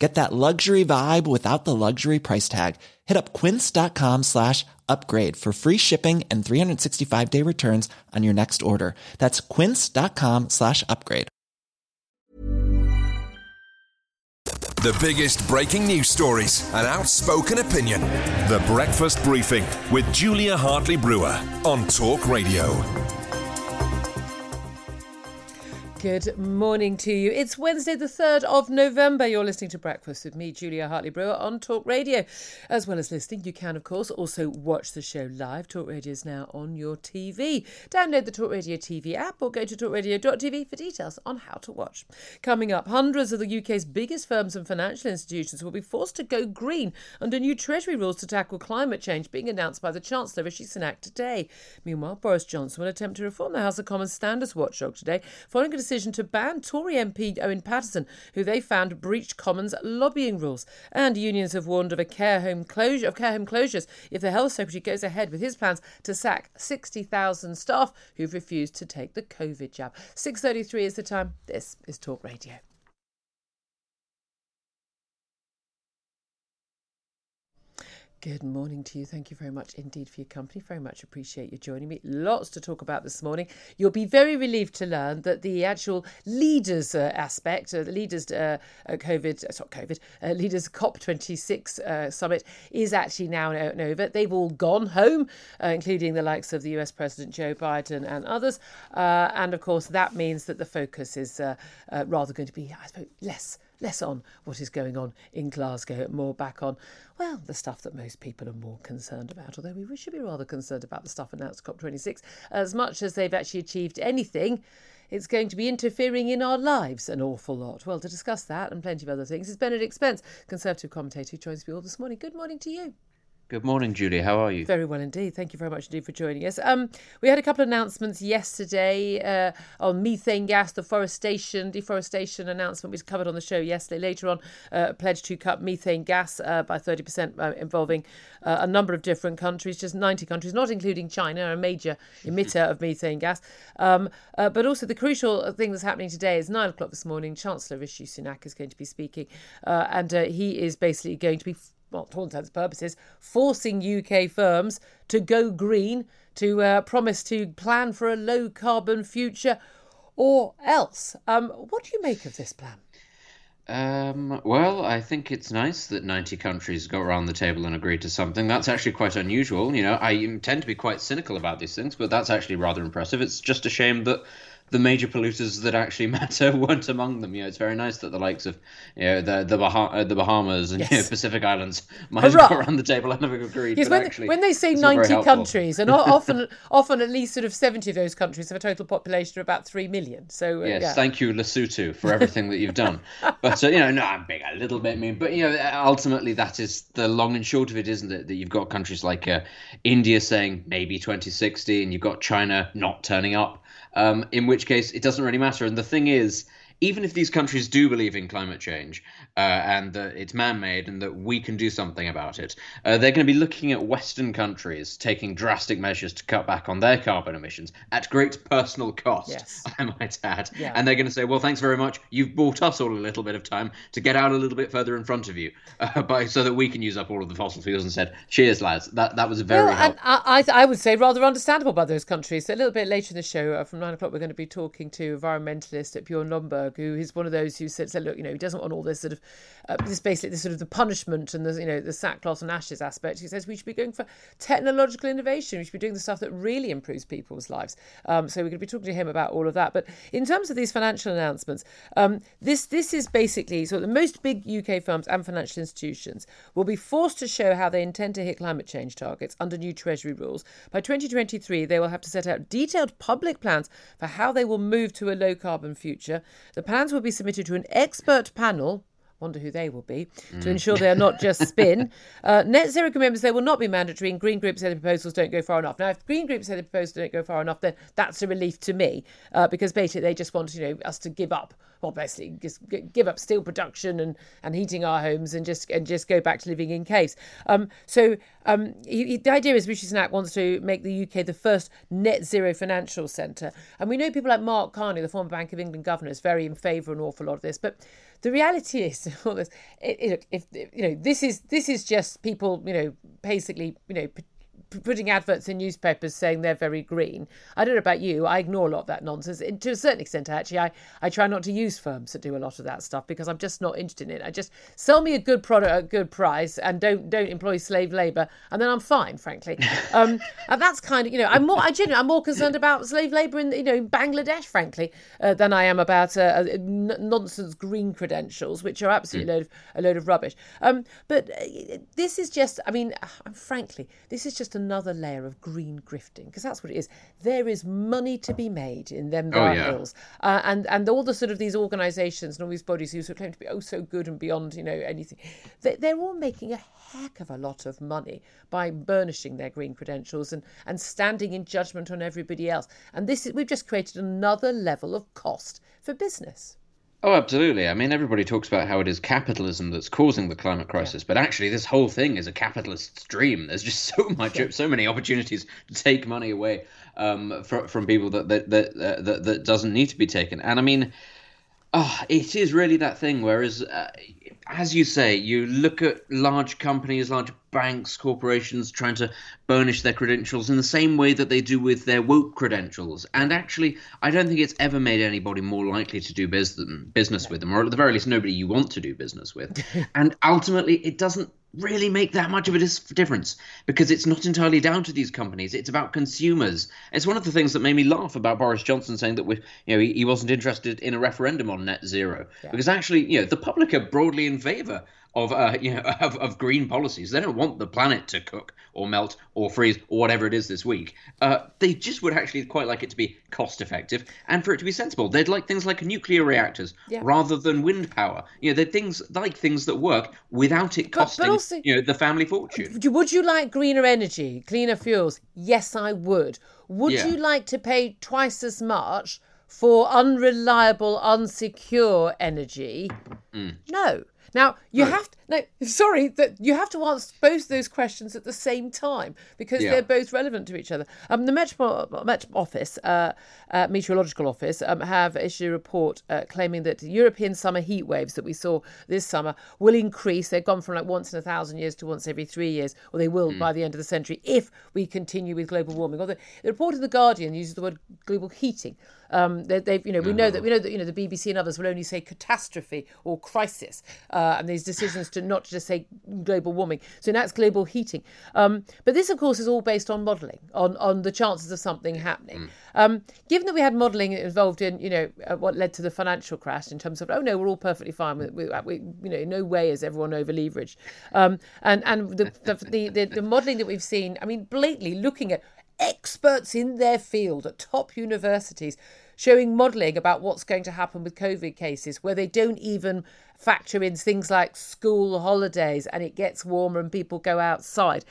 Get that luxury vibe without the luxury price tag. Hit up quince.com slash upgrade for free shipping and 365 day returns on your next order. That's quince.com slash upgrade. The biggest breaking news stories and outspoken opinion. The Breakfast Briefing with Julia Hartley Brewer on Talk Radio. Good morning to you. It's Wednesday, the 3rd of November. You're listening to Breakfast with me, Julia Hartley Brewer, on Talk Radio. As well as listening, you can, of course, also watch the show live. Talk Radio is now on your TV. Download the Talk Radio TV app or go to talkradio.tv for details on how to watch. Coming up, hundreds of the UK's biggest firms and financial institutions will be forced to go green under new Treasury rules to tackle climate change being announced by the Chancellor Rishi Sunak today. Meanwhile, Boris Johnson will attempt to reform the House of Commons Standards Watchdog today following a decision to ban Tory MP Owen Paterson, who they found breached Commons lobbying rules. And unions have warned of a care home closure of care home closures if the Health Secretary goes ahead with his plans to sack 60,000 staff who've refused to take the COVID jab. 6:33 is the time. This is Talk Radio. Good morning to you. Thank you very much indeed for your company. Very much appreciate you joining me. Lots to talk about this morning. You'll be very relieved to learn that the actual leaders uh, aspect, uh, the leaders uh, COVID, uh, not COVID, uh, leaders COP26 uh, summit is actually now over. They've all gone home, uh, including the likes of the US President Joe Biden and others. and of course, that means that the focus is rather going to be, I suppose, less less on what is going on in Glasgow, more back on, well, the stuff that most people are more concerned about. Although we should be rather concerned about the stuff announced COP26. As much as they've actually achieved anything, it's going to be interfering in our lives an awful lot. Well, to discuss that and plenty of other things is Benedict Spence, Conservative commentator who joins me all this morning. Good morning to you. Good morning, Julie. How are you? Very well indeed. Thank you very much indeed for joining us. Um, we had a couple of announcements yesterday uh, on methane gas, the forestation, deforestation announcement was covered on the show yesterday. Later on, uh, pledge to cut methane gas uh, by 30%, uh, involving uh, a number of different countries, just 90 countries, not including China, a major emitter of methane gas. Um, uh, but also, the crucial thing that's happening today is nine o'clock this morning. Chancellor Rishi Sunak is going to be speaking, and he is basically going to be well, to all intents and purposes, forcing UK firms to go green, to uh, promise to plan for a low carbon future, or else. Um, what do you make of this plan? Um, well, I think it's nice that 90 countries got around the table and agreed to something. That's actually quite unusual. You know, I tend to be quite cynical about these things, but that's actually rather impressive. It's just a shame that the major polluters that actually matter weren't among them. You know, it's very nice that the likes of you know the the, bah- uh, the Bahamas and yes. you know, Pacific Islands might Hurrah! around the table and have agreed. Yes, when, actually, when they say ninety countries, and often often at least sort of seventy of those countries have a total population of about three million. So uh, yes, yeah. thank you Lesotho for everything that you've done. But uh, you know, no, I'm being a little bit mean, but you know, ultimately that is the long and short of it, isn't it? That you've got countries like uh, India saying maybe 2060, and you've got China not turning up um, in which case it doesn't really matter. And the thing is, even if these countries do believe in climate change uh, and that it's man-made and that we can do something about it, uh, they're going to be looking at Western countries taking drastic measures to cut back on their carbon emissions at great personal cost. Yes. I might add. Yeah. And they're going to say, "Well, thanks very much. You've bought us all a little bit of time to get out a little bit further in front of you, uh, by so that we can use up all of the fossil fuels." And said, "Cheers, lads. That that was very." Well, and I, I would say rather understandable by those countries. So a little bit later in the show, uh, from nine o'clock, we're going to be talking to environmentalist at Bjorn Lomborg Who is one of those who said, said look, you know, he doesn't want all this sort of, uh, this basically this sort of the punishment and the, you know, the sackcloth and ashes aspect. He says we should be going for technological innovation. We should be doing the stuff that really improves people's lives. Um, so we're going to be talking to him about all of that. But in terms of these financial announcements, um, this this is basically so the most big UK firms and financial institutions will be forced to show how they intend to hit climate change targets under new Treasury rules. By 2023, they will have to set out detailed public plans for how they will move to a low carbon future. The plans will be submitted to an expert panel wonder who they will be, mm. to ensure they are not just spin. uh, net zero commitments, they will not be mandatory, and Green groups say the proposals don't go far enough. Now, if Green groups say the proposals don't go far enough, then that's a relief to me, uh, because basically they just want you know us to give up well, basically just give up steel production and, and heating our homes and just and just go back to living in caves. Um, so um, he, the idea is Rishi Sunak wants to make the UK the first net zero financial centre, and we know people like Mark Carney, the former Bank of England governor, is very in favour of an awful lot of this, but the reality is all this it, it, if, you know this is this is just people you know basically you know putting adverts in newspapers saying they're very green. I don't know about you. I ignore a lot of that nonsense. And to a certain extent, actually, I, I try not to use firms that do a lot of that stuff because I'm just not interested in it. I just sell me a good product at a good price and don't don't employ slave labour, and then I'm fine, frankly. Um, and that's kind of you know I'm more I genuinely I'm more concerned about slave labour in you know in Bangladesh, frankly, uh, than I am about uh, uh n- nonsense green credentials, which are absolutely mm. load of, a load of rubbish. Um, but uh, this is just I mean, frankly, this is just a another layer of green grifting because that's what it is. There is money to be made in them oh, yeah. uh, and and all the sort of these organisations and all these bodies who sort of claim to be oh so good and beyond you know anything, they, they're all making a heck of a lot of money by burnishing their green credentials and and standing in judgment on everybody else. And this is we've just created another level of cost for business. Oh, absolutely. I mean, everybody talks about how it is capitalism that's causing the climate crisis, yeah. but actually, this whole thing is a capitalist's dream. There's just so much, yeah. so many opportunities to take money away um, from, from people that that that, uh, that that doesn't need to be taken. And I mean, oh, it is really that thing. Whereas, uh, as you say, you look at large companies, large banks, corporations trying to burnish their credentials in the same way that they do with their woke credentials. And actually, I don't think it's ever made anybody more likely to do business business with them, or at the very least, nobody you want to do business with. and ultimately, it doesn't really make that much of a difference because it's not entirely down to these companies it's about consumers it's one of the things that made me laugh about boris johnson saying that we you know he, he wasn't interested in a referendum on net zero yeah. because actually you know the public are broadly in favor of uh, you know of, of green policies. They don't want the planet to cook or melt or freeze or whatever it is this week. Uh, they just would actually quite like it to be cost effective and for it to be sensible. They'd like things like nuclear reactors yeah. rather than wind power. You know, they're things like things that work without it costing but, but also, you know the family fortune. Would you like greener energy, cleaner fuels? Yes, I would. Would yeah. you like to pay twice as much? For unreliable, unsecure energy? Mm. No. Now you right. have to, no, sorry that you have to answer both those questions at the same time because yeah. they're both relevant to each other. Um, the Met, Met Office, uh, uh, Meteorological Office, um, have issued a report uh, claiming that European summer heat waves that we saw this summer will increase. They've gone from like once in a thousand years to once every three years, or they will mm. by the end of the century if we continue with global warming. Although the report of the Guardian uses the word global heating. Um, they, have you know, we know that we know that you know the BBC and others will only say catastrophe or crisis, uh, and these decisions to not to just say global warming. So now it's global heating. Um, but this, of course, is all based on modelling on on the chances of something happening. Mm. Um, given that we had modelling involved in you know uh, what led to the financial crash in terms of oh no we're all perfectly fine with we, we you know no way is everyone over leveraged, um, and and the the, the, the, the modelling that we've seen I mean blatantly looking at experts in their field at top universities showing modelling about what's going to happen with COVID cases, where they don't even factor in things like school holidays and it gets warmer and people go outside.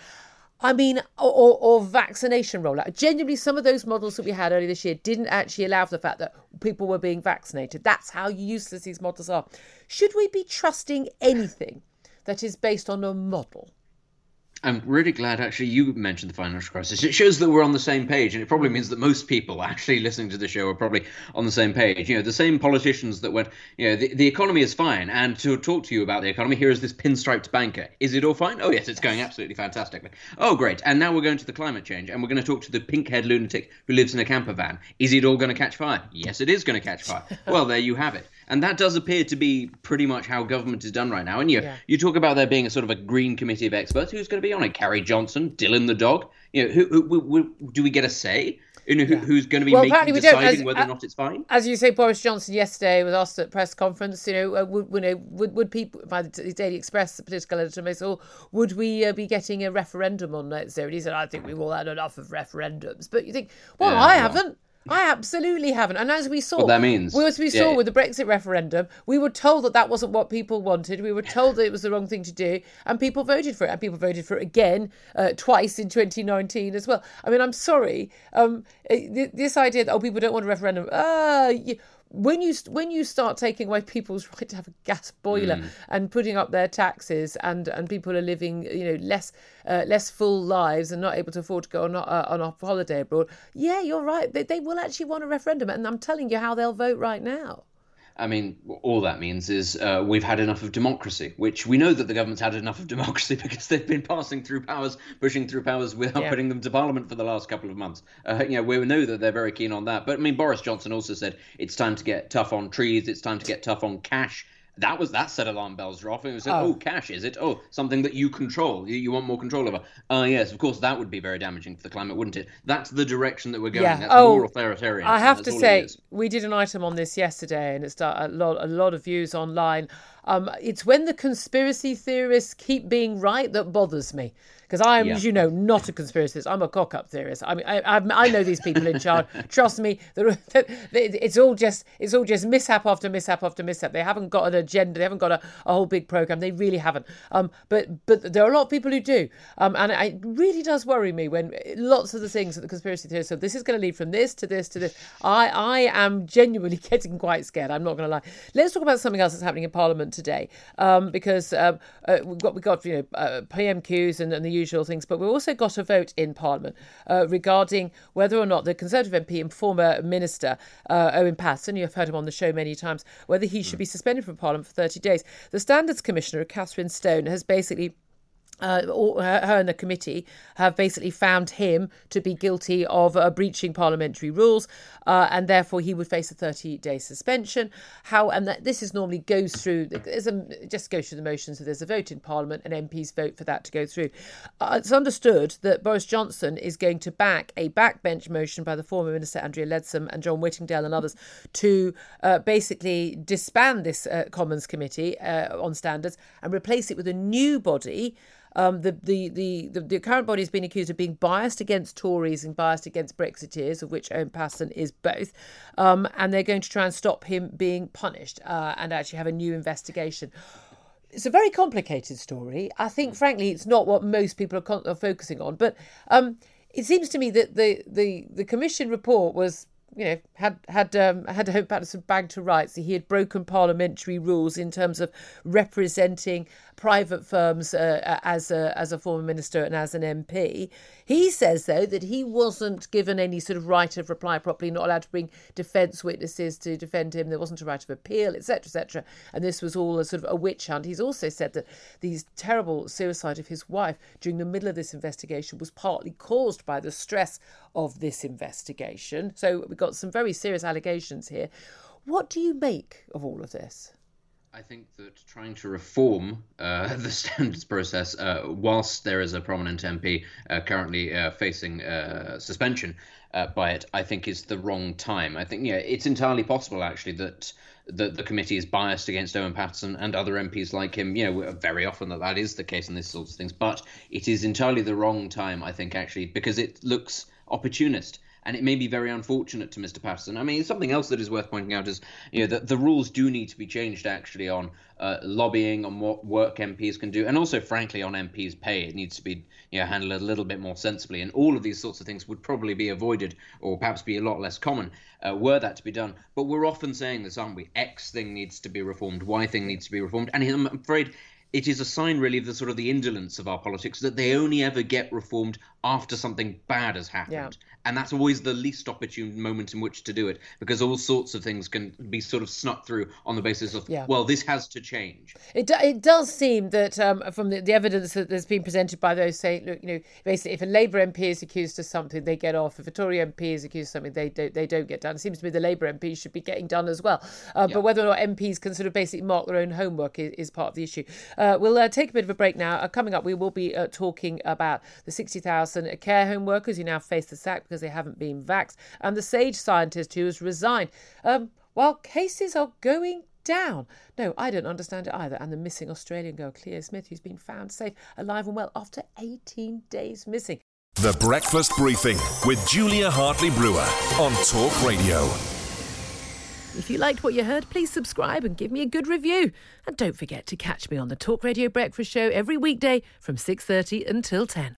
I mean, or, or, vaccination rollout. Genuinely, some of those models that we had earlier this year didn't actually allow for the fact that people were being vaccinated. That's how useless these models are. Should we be trusting anything that is based on a model? I'm really glad actually you mentioned the financial crisis. It shows that we're on the same page, and it probably means that most people actually listening to the show are probably on the same page. You know, the same politicians that went, you know, the, the economy is fine, and to talk to you about the economy, here is this pinstriped banker. Is it all fine? Oh yes, it's going absolutely fantastically. Oh great, and now we're going to the climate change, and we're going to talk to the pink-haired lunatic who lives in a camper van. Is it all going to catch fire? Yes, it is going to catch fire. well, there you have it. And that does appear to be pretty much how government is done right now. And you, yeah. you talk about there being a sort of a green committee of experts. Who's going to be on it? Carrie Johnson, Dilyn the dog. You know, who, who, who, who do we get a say? Know, who, yeah. who's going to be well, making, deciding as, whether or not it's fine? As you say, Boris Johnson yesterday was asked at press conference. You know, uh, would, you know, would, would people by the Daily Express, the political editor, may say, would we uh, be getting a referendum on net zero? And he said, I think we've all had enough of referendums. But you think, well, yeah, I well. haven't. I absolutely haven't. And as we saw, what that means, as we saw yeah. with the Brexit referendum, we were told that that wasn't what people wanted. We were told that it was the wrong thing to do, and people voted for it. And people voted for it again uh, twice in 2019 as well. I mean, I'm sorry. Um, this idea that oh, people don't want a referendum. Uh, when you when you start taking away people's right to have a gas boiler mm. and putting up their taxes and and people are living you know less uh, less full lives and not able to afford to go on uh, on a holiday abroad yeah you're right they, they will actually want a referendum and I'm telling you how they'll vote right now I mean, all that means is uh, we've had enough of democracy, which we know that the government's had enough of democracy because they've been passing through powers, pushing through powers without yeah. putting them to Parliament for the last couple of months. Uh, you know, we know that they're very keen on that. But I mean, Boris Johnson also said it's time to get tough on trees, it's time to get tough on cash that was that set alarm bells were off. It was like, oh. oh. cash, is it? Oh, something that you control. You, you want more control over. Ah, uh, yes, of course, that would be very damaging for the climate, wouldn't it? That's the direction that we're going. Yeah. That's oh, more authoritarian. I have to say, we did an item on this yesterday, and it's a lot, a lot of views online. Um, it's when the conspiracy theorists keep being right that bothers me because I am, yeah. as you know, not a conspiracist. I'm a cock-up theorist. I mean, I, I, I know these people in charge. Trust me, it's all just it's all just mishap after mishap after mishap. They haven't got an agenda. They haven't got a, a whole big program. They really haven't. Um, but but there are a lot of people who do. Um, and it really does worry me when lots of the things that the conspiracy theorists. So this is going to lead from this to this to this. I I am genuinely getting quite scared. I'm not going to lie. Let's talk about something else that's happening in Parliament today. Um, because um, uh, we've got we got you know uh, PMQs and, and the usual things, but we've also got a vote in Parliament uh, regarding whether or not the Conservative MP and former Minister uh, Owen Paterson, you have heard him on the show many times, whether he should be suspended from Parliament for 30 days. The Standards Commissioner, Kathryn Stone, has basically uh, her, and the committee have basically found him to be guilty of uh, breaching parliamentary rules, uh, and therefore he would face a 30-day suspension. How and that this is normally goes through a, just goes through the motions. So there's a vote in Parliament, and MPs vote for that to go through. Uh, it's understood that Boris Johnson is going to back a backbench motion by the former Minister Andrea Leadsom and John Whittingdale and others to uh, basically disband this uh, Commons committee on standards and replace it with a new body. Um, the, the, the, the, current body has been accused of being biased against Tories and biased against Brexiteers, of which Owen Paterson is both. Um, and they're going to try and stop him being punished uh, and actually have a new investigation. It's a very complicated story. I think, frankly, it's not what most people are, con- are focusing on. But um, it seems to me that the, the, the commission report was you know, had had um, had Owen Paterson bagged to rights. He had broken parliamentary rules in terms of representing private firms uh, as a as a former minister and as an MP. He says though that he wasn't given any sort of right of reply properly, not allowed to bring defence witnesses to defend him. There wasn't a right of appeal, etc., etc. And this was all a sort of a witch hunt. He's also said that the terrible suicide of his wife during the middle of this investigation was partly caused by the stress of this investigation. So we've got some very serious allegations here. What do you make of all of this? I think that trying to reform uh, the standards process, uh, whilst there is a prominent MP uh, currently uh, facing uh, suspension uh, by it, I think is the wrong time. I think, yeah, it's entirely possible actually that the, the committee is biased against Owen Paterson and other MPs like him. You know, very often that that is the case in these sorts of things, but it is entirely the wrong time, I think, actually, because it looks opportunist and it may be very unfortunate to Mr. Paterson. I mean, something else that is worth pointing out is you know that the rules do need to be changed actually on uh, lobbying, on what work MPs can do, and also, frankly, on MPs' pay. It needs to be you know handled a little bit more sensibly, and all of these sorts of things would probably be avoided or perhaps be a lot less common uh, were that to be done. But we're often saying this, aren't we? X thing needs to be reformed, Y thing needs to be reformed, and I'm afraid it is a sign really of the sort of the indolence of our politics that they only ever get reformed after something bad has happened. Yeah. And that's always the least opportune moment in which to do it because all sorts of things can be sort of snuck through on the basis of, yeah. well, this has to change. It, do, it does seem that um, from the, the, evidence that has been presented by those saying, look, you know, basically if a Labour MP is accused of something, they get off. If a Tory MP is accused of something, they don't, they don't get done. It seems to me the Labour MPs should be getting done as well. Uh, yeah. But whether or not MPs can sort of basically mark their own homework is, is part of the issue. Uh, we'll uh, take a bit of a break now. Uh, coming up, we will be uh, talking about the 60,000 care home workers who now face the sack because they haven't been vaxxed, and the Sage scientist who has resigned. Um, while cases are going down. No, I don't understand it either. And the missing Australian girl, Cleo Smith, who's been found safe, alive and well after 18 days missing. The Breakfast Briefing with Julia Hartley Brewer on Talk Radio. If you liked what you heard, please subscribe and give me a good review. And don't forget to catch me on the Talk Radio Breakfast Show every weekday from 6:30 until 10.